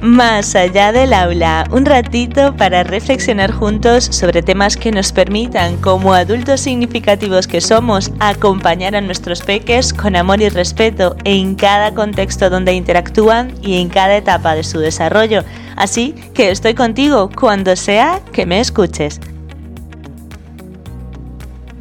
Más allá del aula, un ratito para reflexionar juntos sobre temas que nos permitan, como adultos significativos que somos, acompañar a nuestros peques con amor y respeto en cada contexto donde interactúan y en cada etapa de su desarrollo. Así que estoy contigo cuando sea que me escuches.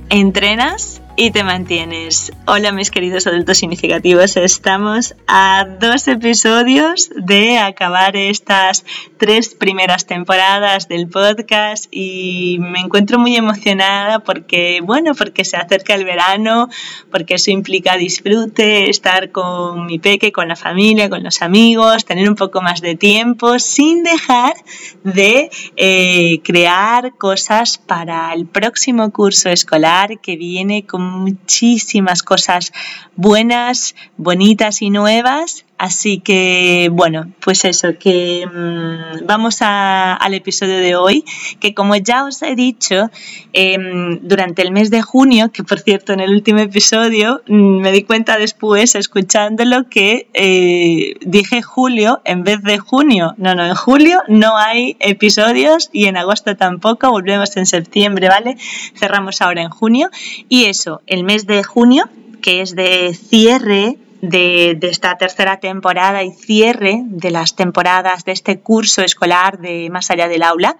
¿Entrenas? Y te mantienes. Hola mis queridos adultos significativos, estamos a dos episodios de acabar estas tres primeras temporadas del podcast y me encuentro muy emocionada porque, bueno, porque se acerca el verano, porque eso implica disfrute, estar con mi peque, con la familia, con los amigos, tener un poco más de tiempo sin dejar de eh, crear cosas para el próximo curso escolar que viene con muchísimas cosas buenas, bonitas y nuevas Así que, bueno, pues eso, que mm, vamos al episodio de hoy, que como ya os he dicho, em, durante el mes de junio, que por cierto en el último episodio mm, me di cuenta después, escuchándolo, que eh, dije julio en vez de junio. No, no, en julio no hay episodios y en agosto tampoco, volvemos en septiembre, ¿vale? Cerramos ahora en junio. Y eso, el mes de junio, que es de cierre de, esta tercera temporada y cierre de las temporadas de este curso escolar de Más allá del aula,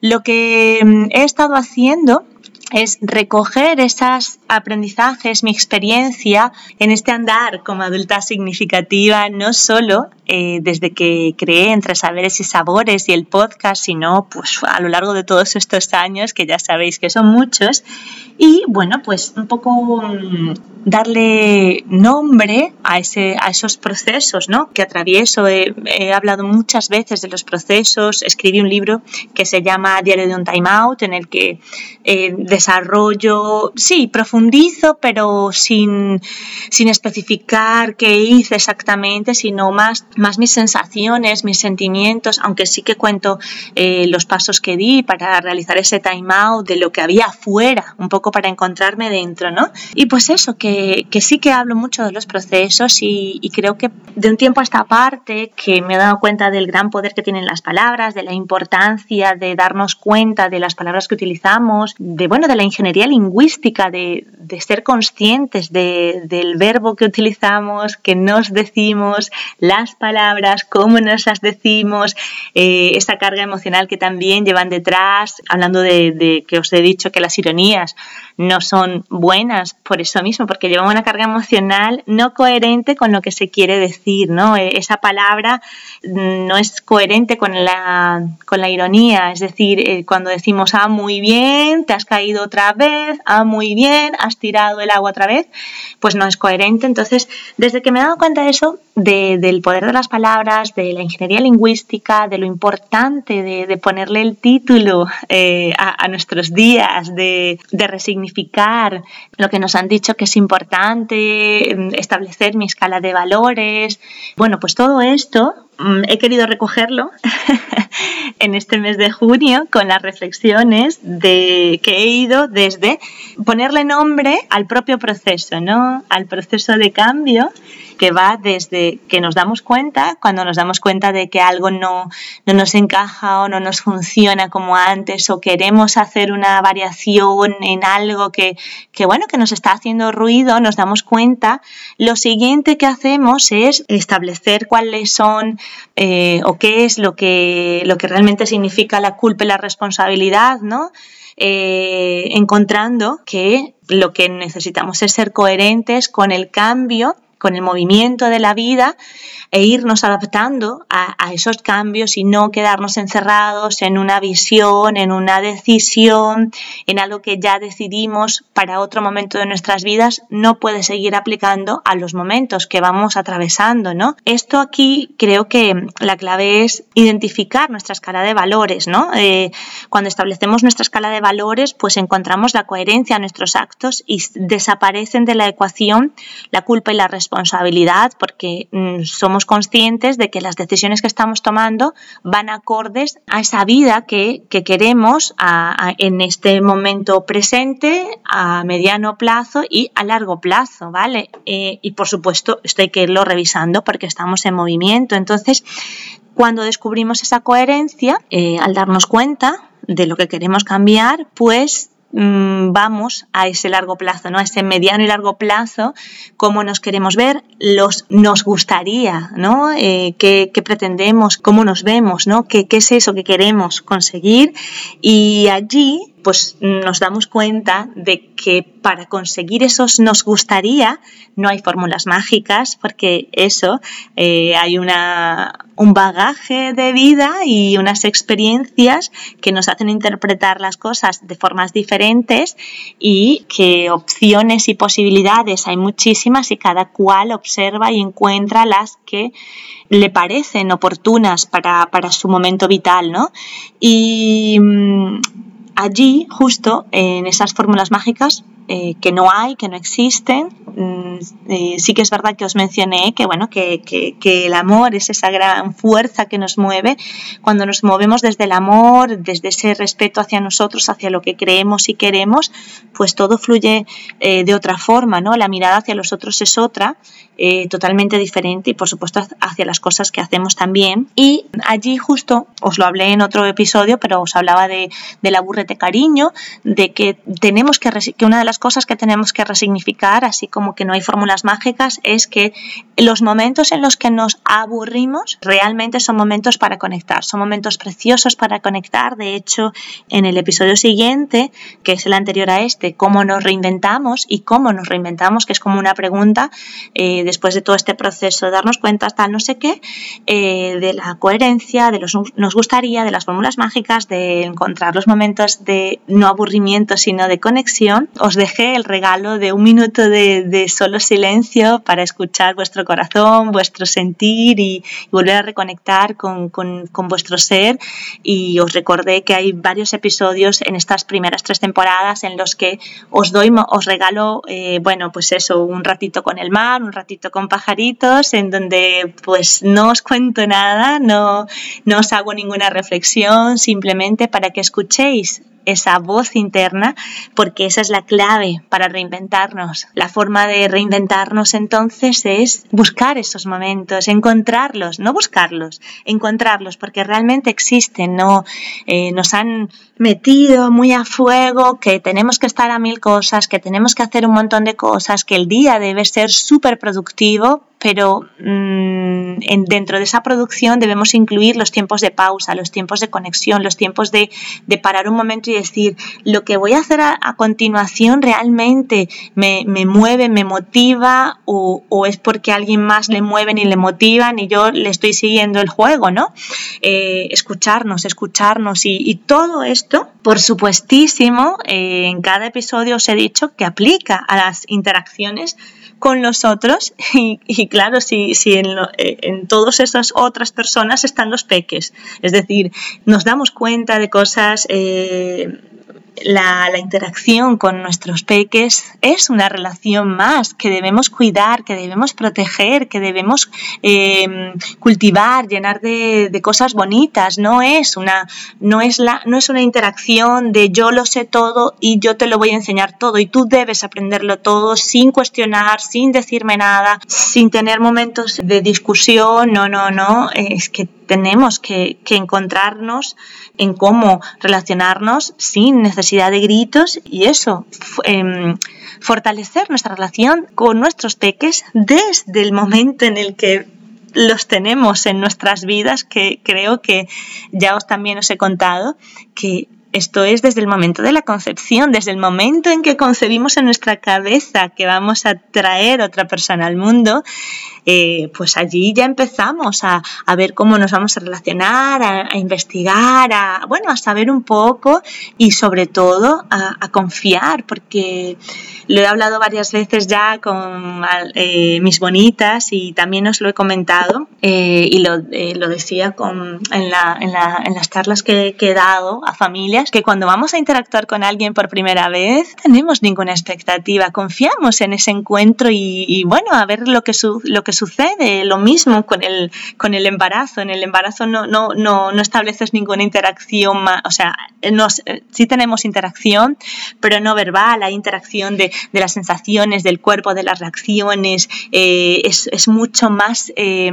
lo que mm, he estado haciendo es recoger esos aprendizajes, mi experiencia en este andar como adulta significativa, no solo eh, desde que creé Entre Saberes y Sabores y el podcast, sino pues a lo largo de todos estos años, que ya sabéis que son muchos, y bueno, pues un poco mm, darle nombre a, ese, a esos procesos ¿no? que atravieso. He, hablado muchas veces de los procesos, escribí un libro que se llama Diario de un Time Out, en el que eh, desarrollo, sí, profundizo, pero sin, sin especificar qué hice exactamente, sino más más mis sensaciones, mis sentimientos, aunque sí que cuento eh, los pasos que di para realizar ese time out de lo que había afuera, un poco para encontrarme dentro, ¿no? Y pues eso, que, que sí que hablo mucho de los procesos y, creo que de un tiempo a esta parte que me he dado cuenta del gran poder que tienen las palabras, de la importancia de darnos cuenta de las palabras que utilizamos, de bueno, la ingeniería lingüística, de, de ser conscientes de, del verbo que utilizamos, que nos decimos, las palabras, cómo nos las decimos, eh, esa carga emocional que también llevan detrás, hablando de, que os he dicho que las ironías no son buenas por eso mismo, porque llevan una carga emocional no coherente con lo que se quiere decir, ¿no? E, esa palabra no es coherente con la, con la ironía, es decir, eh, cuando decimos, ah, muy bien, te has caído otra vez, ah, muy bien, has tirado el agua otra vez, pues no es coherente. Entonces, desde que me he dado cuenta de eso, del poder de las palabras, de la ingeniería lingüística, de lo importante de, ponerle el título eh, a, nuestros días, de, resignificar lo que nos han dicho que es importante, mm, establecer mi escala de valores. Bueno, pues todo esto mm, he querido recogerlo en este mes de junio con las reflexiones de que he ido desde ponerle nombre al propio proceso, ¿no? Al proceso de cambio que va desde que nos damos cuenta, cuando nos damos cuenta de que algo no, no nos encaja o no nos funciona como antes o queremos hacer una variación en algo que, que bueno, que nos está haciendo ruido, nos damos cuenta, lo siguiente que hacemos es establecer cuáles son eh, o qué es lo que, lo que realmente significa la culpa y la responsabilidad, ¿no? Eh, encontrando que lo que necesitamos es ser coherentes con el cambio con el movimiento de la vida e irnos adaptando a, esos cambios y no quedarnos encerrados en una visión, en una decisión, en algo que ya decidimos para otro momento de nuestras vidas, no puede seguir aplicando a los momentos que vamos atravesando, ¿no? Esto aquí creo que la clave es identificar nuestra escala de valores, ¿no? Eh, cuando establecemos nuestra escala de valores, pues encontramos la coherencia en nuestros actos y desaparecen de la ecuación la culpa y la responsabilidad responsabilidad porque mm, somos conscientes de que las decisiones que estamos tomando van acordes a esa vida que, queremos en este momento presente, a mediano plazo y a largo plazo, ¿vale? Eh, y por supuesto, esto hay que irlo revisando porque estamos en movimiento. Entonces, cuando descubrimos esa coherencia, eh, al darnos cuenta de lo que queremos cambiar, pues Mm, vamos a ese largo plazo, ¿no? A ese mediano y largo plazo, cómo nos queremos ver, los, nos gustaría, ¿no? Eh, qué, pretendemos, cómo nos vemos, ¿no? ¿Qué, ¿Qué es eso que queremos conseguir? Y allí pues nos damos cuenta de que para conseguir esos nos gustaría no hay fórmulas mágicas porque eso eh, hay una, un bagaje de vida y unas experiencias que nos hacen interpretar las cosas de formas diferentes y que opciones y posibilidades hay muchísimas y cada cual observa y encuentra las que le parecen oportunas para, para su momento vital, ¿no? Y mm, allí, justo en esas fórmulas mágicas, eh, que no hay, que no existen. Mm, eh, sí que es verdad que os mencioné que, bueno, que, que, el amor es esa gran fuerza que nos mueve. Cuando nos movemos desde el amor, desde ese respeto hacia nosotros, hacia lo que creemos y queremos, pues todo fluye eh, de otra forma, ¿no? La mirada hacia los otros es otra, totalmente diferente y, por supuesto, hacia las cosas que hacemos también. Y allí justo, os lo hablé en otro episodio, pero os hablaba de, del aburrete cariño, de que tenemos que, que una de las cosas que tenemos que resignificar, así como que no hay fórmulas mágicas, es que los momentos en los que nos aburrimos realmente son momentos para conectar, son momentos preciosos para conectar. De hecho, en el episodio siguiente, que es el anterior a este, cómo nos reinventamos y cómo nos reinventamos, que es como una pregunta eh, después de todo este proceso darnos cuenta hasta no sé qué, eh, de la coherencia, de los nos gustaría, de las fórmulas mágicas, de encontrar los momentos de no aburrimiento, sino de conexión. Os dejé el regalo de un minuto de, solo silencio para escuchar vuestro corazón, vuestro sentir y, volver a reconectar con, vuestro ser. Y os recordé que hay varios episodios en estas primeras tres temporadas en los que os doy, os regalo, eh, bueno, pues eso, un ratito con el mar, un ratito con pajaritos, en donde pues no os cuento nada, no, no os hago ninguna reflexión, simplemente para que escuchéis esa voz interna, porque esa es la clave para reinventarnos. La forma de reinventarnos entonces es buscar esos momentos, encontrarlos, no buscarlos, encontrarlos, porque realmente existen, no eh, nos han metido muy a fuego, que tenemos que estar a mil cosas, que tenemos que hacer un montón de cosas, que el día debe ser súper productivo, pero mm, dentro de esa producción debemos incluir los tiempos de pausa, los tiempos de conexión, los tiempos de, parar un momento y decir, lo que voy a hacer a, continuación realmente me, mueve, me motiva o, es porque alguien más le mueven y le motivan y yo le estoy siguiendo el juego, ¿no? Eh, escucharnos, escucharnos y, todo esto, por supuestísimo, eh, en cada episodio os he dicho que aplica a las interacciones con los otros y, claro, si, en, eh, en todas esas otras personas están los peques. Es decir, nos damos cuenta de cosas eh, la, interacción con nuestros peques es una relación más que debemos cuidar, que debemos proteger, que debemos eh, cultivar, llenar de, cosas bonitas. No es, una, no, es la, no es una interacción de yo lo sé todo y yo te lo voy a enseñar todo y tú debes aprenderlo todo sin cuestionar, sin decirme nada, sin tener momentos de discusión. No, no, no. Es que tenemos que, encontrarnos en cómo relacionarnos sin necesidad de gritos y eso, em, fortalecer nuestra relación con nuestros peques desde el momento en el que los tenemos en nuestras vidas, que creo que ya os también os he contado, que esto es desde el momento de la concepción, desde el momento en que concebimos en nuestra cabeza que vamos a traer otra persona al mundo, eh, pues allí ya empezamos a, ver cómo nos vamos a relacionar, a, investigar, a, bueno, a saber un poco y sobre todo a, confiar, porque lo he hablado varias veces ya con eh, mis bonitas y también os lo he comentado eh, y lo, decía con, en, las charlas que, he dado a familias que cuando vamos a interactuar con alguien por primera vez, tenemos ninguna expectativa, confiamos en ese encuentro y, bueno, a ver lo que, lo que sucede. Lo mismo con el, con el embarazo. En el embarazo no, no, no, no estableces ninguna interacción, o sea, nos, sí tenemos interacción, pero no verbal, hay interacción de, de las sensaciones, del cuerpo, de las reacciones, eh, es, es, mucho más... Eh,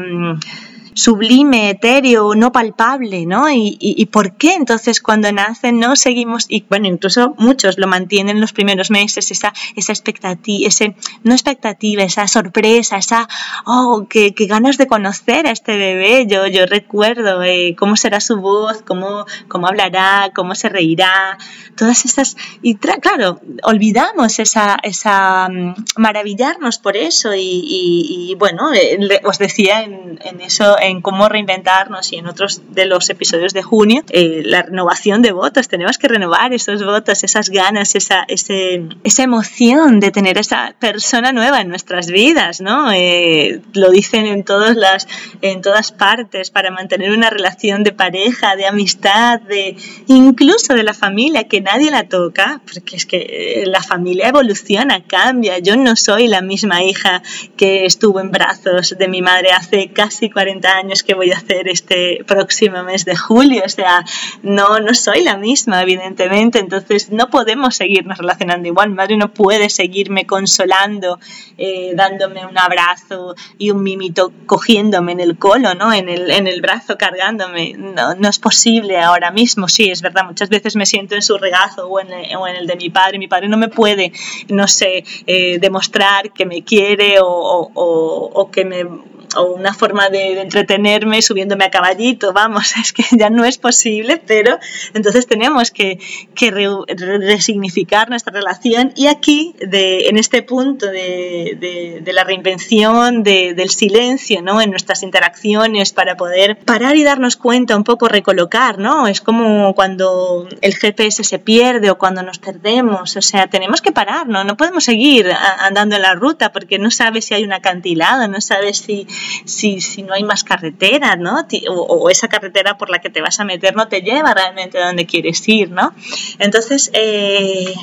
sublime, etéreo, no palpable, ¿no? Y, por qué entonces cuando nacen no seguimos, y bueno, incluso muchos lo mantienen los primeros meses, esa, esa expectativa, ese, no expectativa, esa sorpresa, esa, oh, qué, ganas de conocer a este bebé. Yo, yo recuerdo eh, cómo será su voz, cómo, cómo hablará, cómo se reirá, todas esas, y claro, olvidamos esa, esa mm, maravillarnos por eso y, bueno, eh, os decía en, eso, cómo reinventarnos y en otros de los episodios de junio, eh, la renovación de votos. Tenemos que renovar esos votos, esas ganas, esa, ese, esa emoción de tener esa persona nueva en nuestras vidas, ¿no? Eh, lo dicen en todas las, en todas partes para mantener una relación de pareja, de amistad, de incluso de la familia, que nadie la toca, porque es que eh, la familia evoluciona, cambia. Yo no soy la misma hija que estuvo en brazos de mi madre hace casi 40 años que voy a hacer este próximo mes de julio. O sea, no, no soy la misma, evidentemente. Entonces, no podemos seguirnos relacionando igual. Mi madre no puede seguirme consolando, eh, dándome un abrazo y un mimito cogiéndome en el colo, ¿no? En el, en el brazo cargándome. No, no es posible ahora mismo. Sí, es verdad, muchas veces me siento en su regazo o en el, o en el de mi padre. Mi padre no me puede, no sé, eh, demostrar que me quiere o, o, o que me o una forma de, entretenerme subiéndome a caballito, vamos, es que ya no es posible, pero entonces tenemos que, que resignificar nuestra relación y aquí, de, en este punto de, de, la reinvención, del silencio, ¿no? En nuestras interacciones para poder parar y darnos cuenta, un poco recolocar, ¿no? Es como cuando el GPS se pierde o cuando nos perdemos, o sea, tenemos que parar, ¿no? No podemos seguir andando en la ruta porque no sabes si hay un acantilado, no sabes si, si, si no hay más carretera, ¿no? O, esa carretera por la que te vas a meter no te lleva realmente a donde quieres ir, ¿no? Entonces, eh,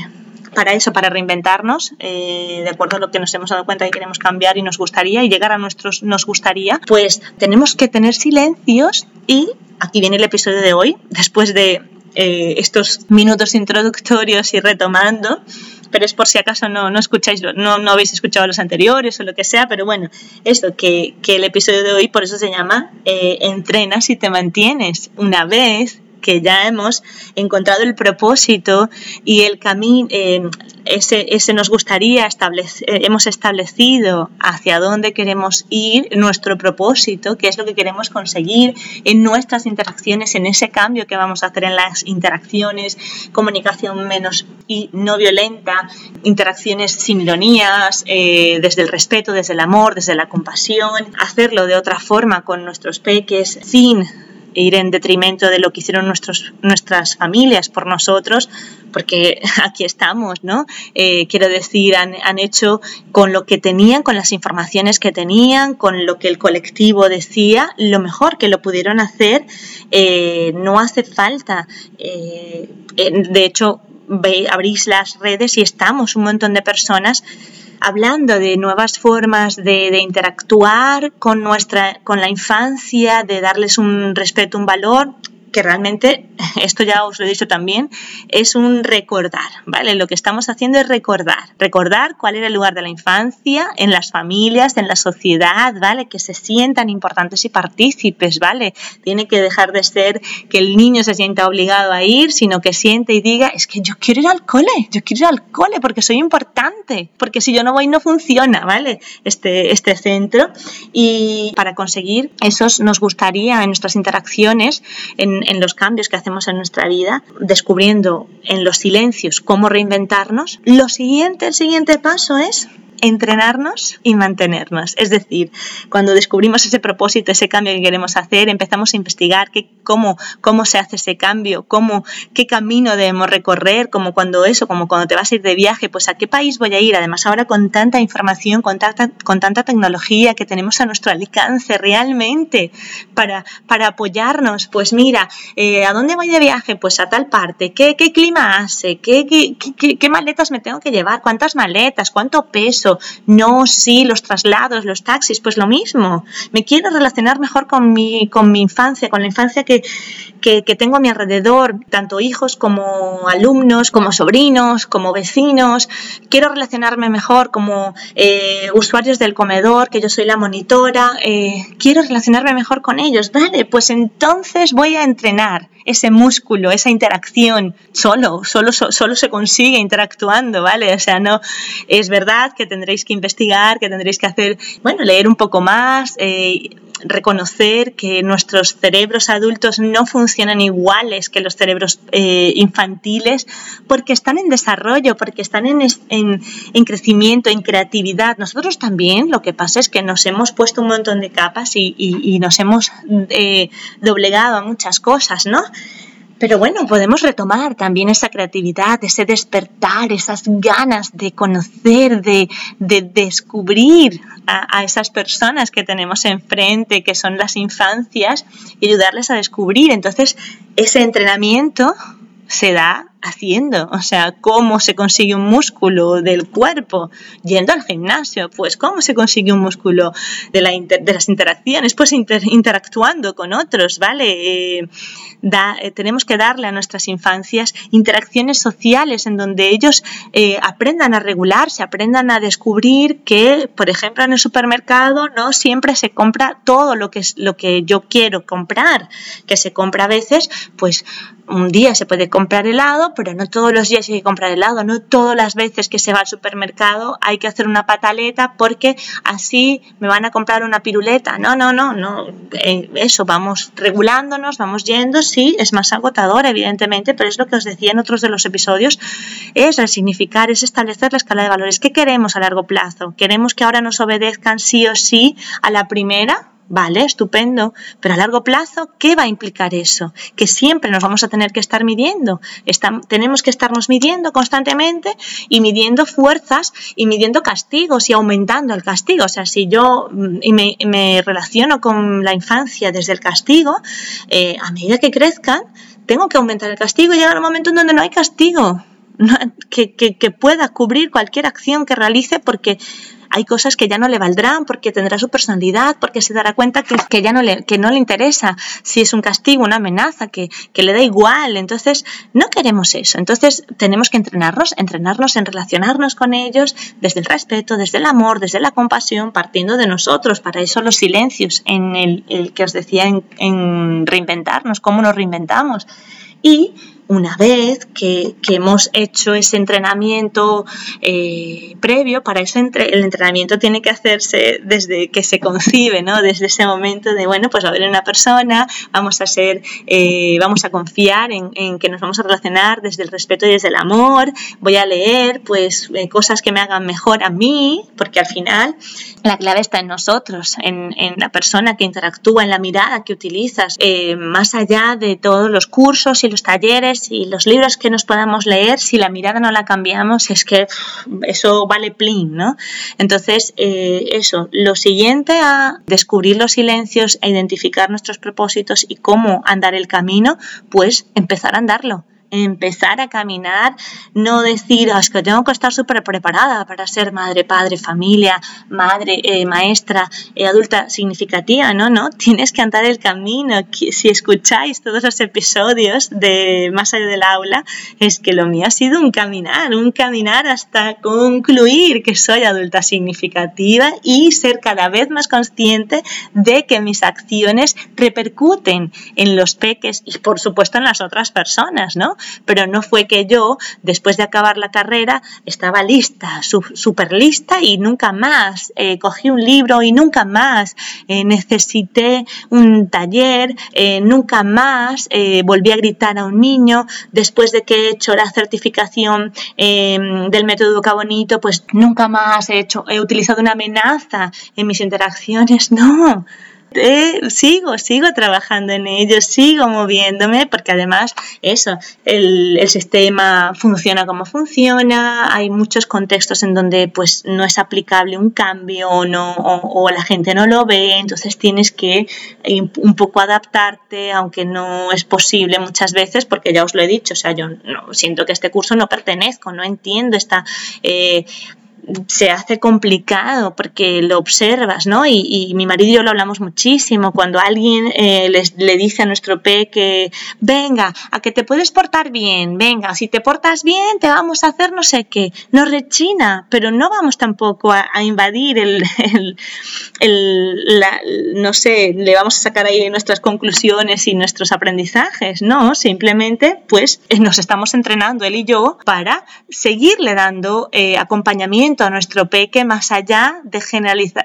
para eso, para reinventarnos, eh, de acuerdo a lo que nos hemos dado cuenta que queremos cambiar y nos gustaría y llegar a nuestros nos gustaría, pues tenemos que tener silencios y aquí viene el episodio de hoy, después de eh, estos minutos introductorios y retomando, pero es por si acaso no, no escucháis, no, no habéis escuchado los anteriores o lo que sea, pero bueno, esto, que, que el episodio de hoy por eso se llama eh, Entrenas y te mantienes. Una vez que ya hemos encontrado el propósito y el camino, eh, ese, ese, nos gustaría establecer, eh, hemos establecido hacia dónde queremos ir, nuestro propósito, qué es lo que queremos conseguir en nuestras interacciones, en ese cambio que vamos a hacer en las interacciones, comunicación menos y no violenta, interacciones sin ironías, eh, desde el respeto, desde el amor, desde la compasión, hacerlo de otra forma con nuestros peques, sin ir en detrimento de lo que hicieron nuestros, nuestras familias por nosotros, porque aquí estamos, ¿no? Eh, quiero decir, han, han, hecho con lo que tenían, con las informaciones que tenían, con lo que el colectivo decía, lo mejor que lo pudieron hacer. Eh, no hace falta, eh, de hecho, ve, abrís las redes y estamos un montón de personas hablando de nuevas formas de, interactuar con, nuestra, con la infancia, de darles un respeto, un valor, que realmente, esto ya os lo he dicho también, es un recordar, ¿vale? Lo que estamos haciendo es recordar, recordar cuál era el lugar de la infancia en las familias, en la sociedad, ¿vale? Que se sientan importantes y partícipes, ¿vale? Tiene que dejar de ser que el niño se sienta obligado a ir, sino que siente y diga, es que yo quiero ir al cole, yo quiero ir al cole porque soy importante, porque si yo no voy no funciona, ¿vale? Este, este centro. Y para conseguir esos nos gustaría en nuestras interacciones, en, en los cambios que hacemos en nuestra vida, descubriendo en los silencios cómo reinventarnos, lo siguiente, el siguiente paso es entrenarnos y mantenernos. Es decir, cuando descubrimos ese propósito, ese cambio que queremos hacer, empezamos a investigar qué, cómo, cómo se hace ese cambio, cómo, qué camino debemos recorrer, como cuando eso, como cuando te vas a ir de viaje, pues a qué país voy a ir. Además, ahora con tanta información, con tanta, con tanta tecnología que tenemos a nuestro alcance realmente para, para apoyarnos, pues mira, eh, ¿a dónde voy de viaje? Pues a tal parte. ¿Qué, qué clima hace? ¿Qué, qué, qué, maletas me tengo que llevar? ¿Cuántas maletas? ¿Cuánto peso? No, sí, los traslados, los taxis, pues lo mismo. Me quiero relacionar mejor con mi, con mi infancia, con la infancia que, que, tengo a mi alrededor, tanto hijos como alumnos, como sobrinos, como vecinos. Quiero relacionarme mejor como eh, usuarios del comedor, que yo soy la monitora. Eh, quiero relacionarme mejor con ellos. Vale, pues entonces voy a entrenar ese músculo, esa interacción solo, solo, solo se consigue interactuando, ¿vale? O sea, no, es verdad que tendréis que investigar, que tendréis que hacer, bueno, leer un poco más, eh, reconocer que nuestros cerebros adultos no funcionan iguales que los cerebros eh, infantiles porque están en desarrollo, porque están en, en, crecimiento, en creatividad. Nosotros también lo que pasa es que nos hemos puesto un montón de capas y, y, nos hemos eh, doblegado a muchas cosas, ¿no? Pero bueno, podemos retomar también esa creatividad, ese despertar, esas ganas de conocer, de, descubrir a, a, esas personas que tenemos enfrente, que son las infancias, y ayudarles a descubrir. Entonces, ese entrenamiento se da haciendo, o sea, cómo se consigue un músculo del cuerpo yendo al gimnasio, pues cómo se consigue un músculo de, la de las interacciones, pues interactuando con otros, ¿vale? Eh, eh, tenemos que darle a nuestras infancias interacciones sociales en donde ellos eh, aprendan a regularse, aprendan a descubrir que, por ejemplo, en el supermercado no siempre se compra todo lo que es lo que yo quiero comprar, que se compra a veces, pues un día se puede comprar helado, pero no todos los días hay que comprar helado, no todas las veces que se va al supermercado hay que hacer una pataleta porque así me van a comprar una piruleta. No, no, no, no. Eh, eso, vamos regulándonos, vamos yendo, sí, es más agotador, evidentemente, pero es lo que os decía en otros de los episodios, es resignificar, es establecer la escala de valores. ¿Qué queremos a largo plazo? ¿Queremos que ahora nos obedezcan sí o sí a la primera? Vale, estupendo, pero a largo plazo, ¿qué va a implicar eso? Que siempre nos vamos a tener que estar midiendo. tenemos que estarnos midiendo constantemente y midiendo fuerzas y midiendo castigos y aumentando el castigo. O sea, si yo mm, me, relaciono con la infancia desde el castigo, eh, a medida que crezcan, tengo que aumentar el castigo y llegar un momento en donde no hay castigo. Que, pueda cubrir cualquier acción que realice porque hay cosas que ya no le valdrán porque tendrá su personalidad, porque se dará cuenta que, ya no le, que no le interesa si es un castigo, una amenaza, que, que le da igual. Entonces, no queremos eso. Entonces, tenemos que entrenarnos, entrenarnos en relacionarnos con ellos desde el respeto, desde el amor, desde la compasión, partiendo de nosotros. Para eso los silencios en el, el que os decía en, en reinventarnos, cómo nos reinventamos. Y una vez que, hemos hecho ese entrenamiento eh, previo, para ese el entrenamiento tiene que hacerse desde que se concibe, ¿no? Desde ese momento de, bueno, pues va a haber una persona, vamos a ser, eh, vamos a confiar en, que nos vamos a relacionar desde el respeto y desde el amor, voy a leer, pues, eh, cosas que me hagan mejor a mí, porque al final la clave está en nosotros, en, en la persona que interactúa, en la mirada que utilizas, más allá de todos los cursos y los talleres y los libros que nos podamos leer, si la mirada no la cambiamos, es que eso vale plin, ¿no? Entonces, eh, eso, lo siguiente a descubrir los silencios, a identificar nuestros propósitos y cómo andar el camino, pues empezar a andarlo empezar a caminar, no decir, ah, que tengo que estar súper preparada para ser madre, padre, familia, madre, eh, maestra, eh, adulta significativa, no, no, tienes que andar el camino. Si escucháis todos los episodios de Más allá del aula, es que lo mío ha sido un caminar, un caminar hasta concluir que soy adulta significativa y ser cada vez más consciente de que mis acciones repercuten en los peques y por supuesto en las otras personas, ¿no? Pero no fue que yo, después de acabar la carrera, estaba lista, súper lista y nunca más eh, cogí un libro y nunca más eh, necesité un taller, eh, nunca más volví a gritar a un niño, después de que he hecho la certificación del método Educa Bonito, pues nunca más he, hecho, he utilizado una amenaza en mis interacciones, no eh, sigo, sigo trabajando en ello, sigo moviéndome, porque además eso, el, sistema funciona como funciona, hay muchos contextos en donde pues no es aplicable un cambio o, no, o, la gente no lo ve, entonces tienes que un poco adaptarte, aunque no es posible muchas veces, porque ya os lo he dicho, o sea, yo no, siento que este curso no pertenezco, no entiendo esta... Eh, se hace complicado porque lo observas, ¿no? Y, mi marido y yo lo hablamos muchísimo. Cuando alguien eh, le dice a nuestro que venga, a que te puedes portar bien, venga, si te portas bien, te vamos a hacer no sé qué. Nos rechina, pero no vamos tampoco a, invadir el, el, no sé, le vamos a sacar ahí nuestras conclusiones y nuestros aprendizajes. No, simplemente, pues, nos estamos entrenando él y yo para seguirle dando eh, acompañamiento a nuestro peque más allá de,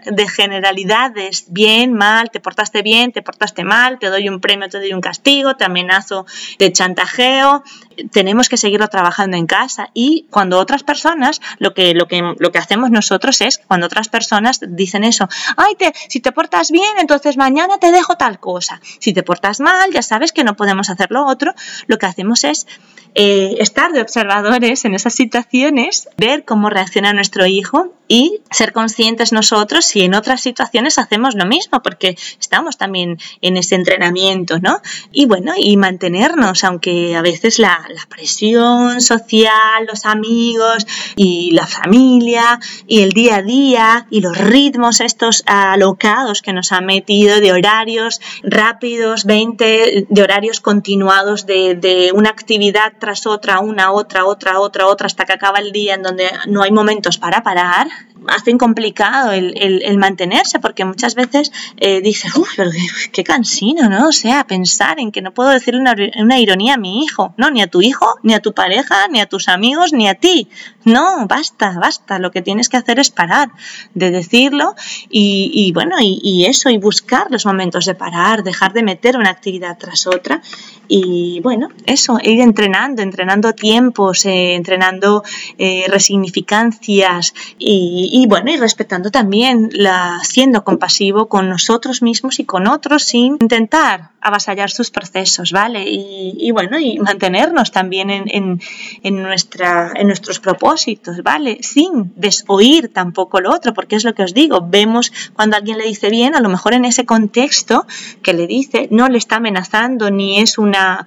de generalidades, bien, mal, te portaste bien, te portaste mal, te doy un premio, te doy un castigo, te amenazo de chantajeo, tenemos que seguirlo trabajando en casa y cuando otras personas, lo que, lo que, lo que hacemos nosotros es, cuando otras personas dicen eso, ay, te, si te portas bien, entonces mañana te dejo tal cosa, si te portas mal, ya sabes que no podemos hacer lo otro, lo que hacemos es eh, estar de observadores en esas situaciones, ver cómo reacciona nuestro hijo y ser conscientes nosotros si en otras situaciones hacemos lo mismo, porque estamos también en ese entrenamiento, ¿no? Y bueno, y mantenernos, aunque a veces la, la presión social, los amigos y la familia y el día a día y los ritmos estos alocados que nos han metido de horarios rápidos, 20, de horarios continuados de, de una actividad tras otra, una, otra, otra, otra, otra, hasta que acaba el día en donde no hay momentos para parar, hacen complicado el, el, mantenerse, porque muchas veces eh, dices, uff, pero qué, cansino, ¿no? O sea, pensar en que no puedo decirle una, una, ironía a mi hijo, no, ni a tu hijo, ni a tu pareja, ni a tus amigos, ni a ti. No, basta, basta. Lo que tienes que hacer es parar de decirlo y, bueno, y, eso, y buscar los momentos de parar, dejar de meter una actividad tras otra y bueno, eso, ir entrenando, entrenando tiempos, eh, entrenando eh, resignificancias y, y, bueno, y respetando también, la, siendo compasivo con nosotros mismos y con otros sin intentar avasallar sus procesos, ¿vale? Y, y bueno, y mantenernos también en, en, en, nuestra, en nuestros propósitos, ¿vale? Sin desoír tampoco lo otro, porque es lo que os digo, vemos cuando alguien le dice bien, a lo mejor en ese contexto que le dice, no le está amenazando ni es una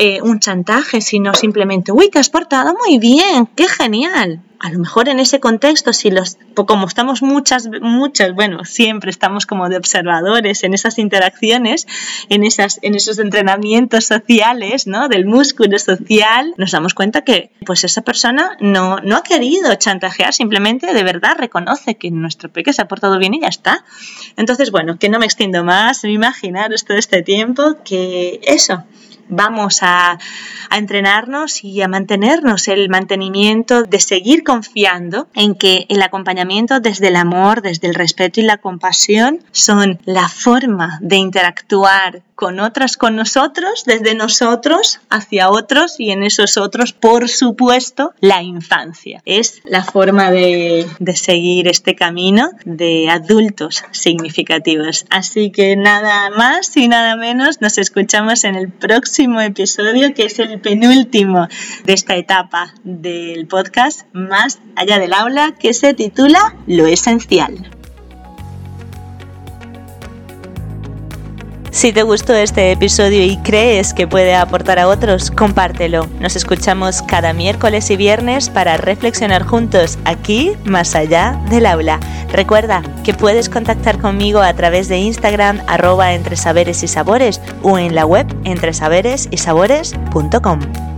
eh, un chantaje, sino simplemente, uy, te has portado muy bien, qué genial. A lo mejor en ese contexto, si los, como estamos muchas, muchas, bueno, siempre estamos como de observadores en esas interacciones, en, esas, en esos entrenamientos sociales, ¿no? Del músculo social, nos damos cuenta que, pues esa persona no, no ha querido chantajear, simplemente de verdad reconoce que nuestro peque se ha portado bien y ya está. Entonces, bueno, que no me extiendo más, imaginaros todo este tiempo que eso, vamos a, entrenarnos y a mantenernos el mantenimiento de seguir confiando en que el acompañamiento desde el amor, desde el respeto y la compasión son la forma de interactuar con otras, con nosotros, desde nosotros hacia otros y en esos otros, por supuesto, la infancia. Es la forma de, de seguir este camino de adultos significativos. Así que nada más y nada menos, nos escuchamos en el episodio, que es el penúltimo de esta etapa del podcast Más allá del aula, que se titula Lo esencial. Si te gustó este episodio y crees que puede aportar a otros, compártelo. Nos escuchamos cada miércoles y viernes para reflexionar juntos aquí, más allá del aula. Recuerda que puedes contactar conmigo a través de Instagram arroba entre saberes y sabores o en la web entresaberesysabores.com.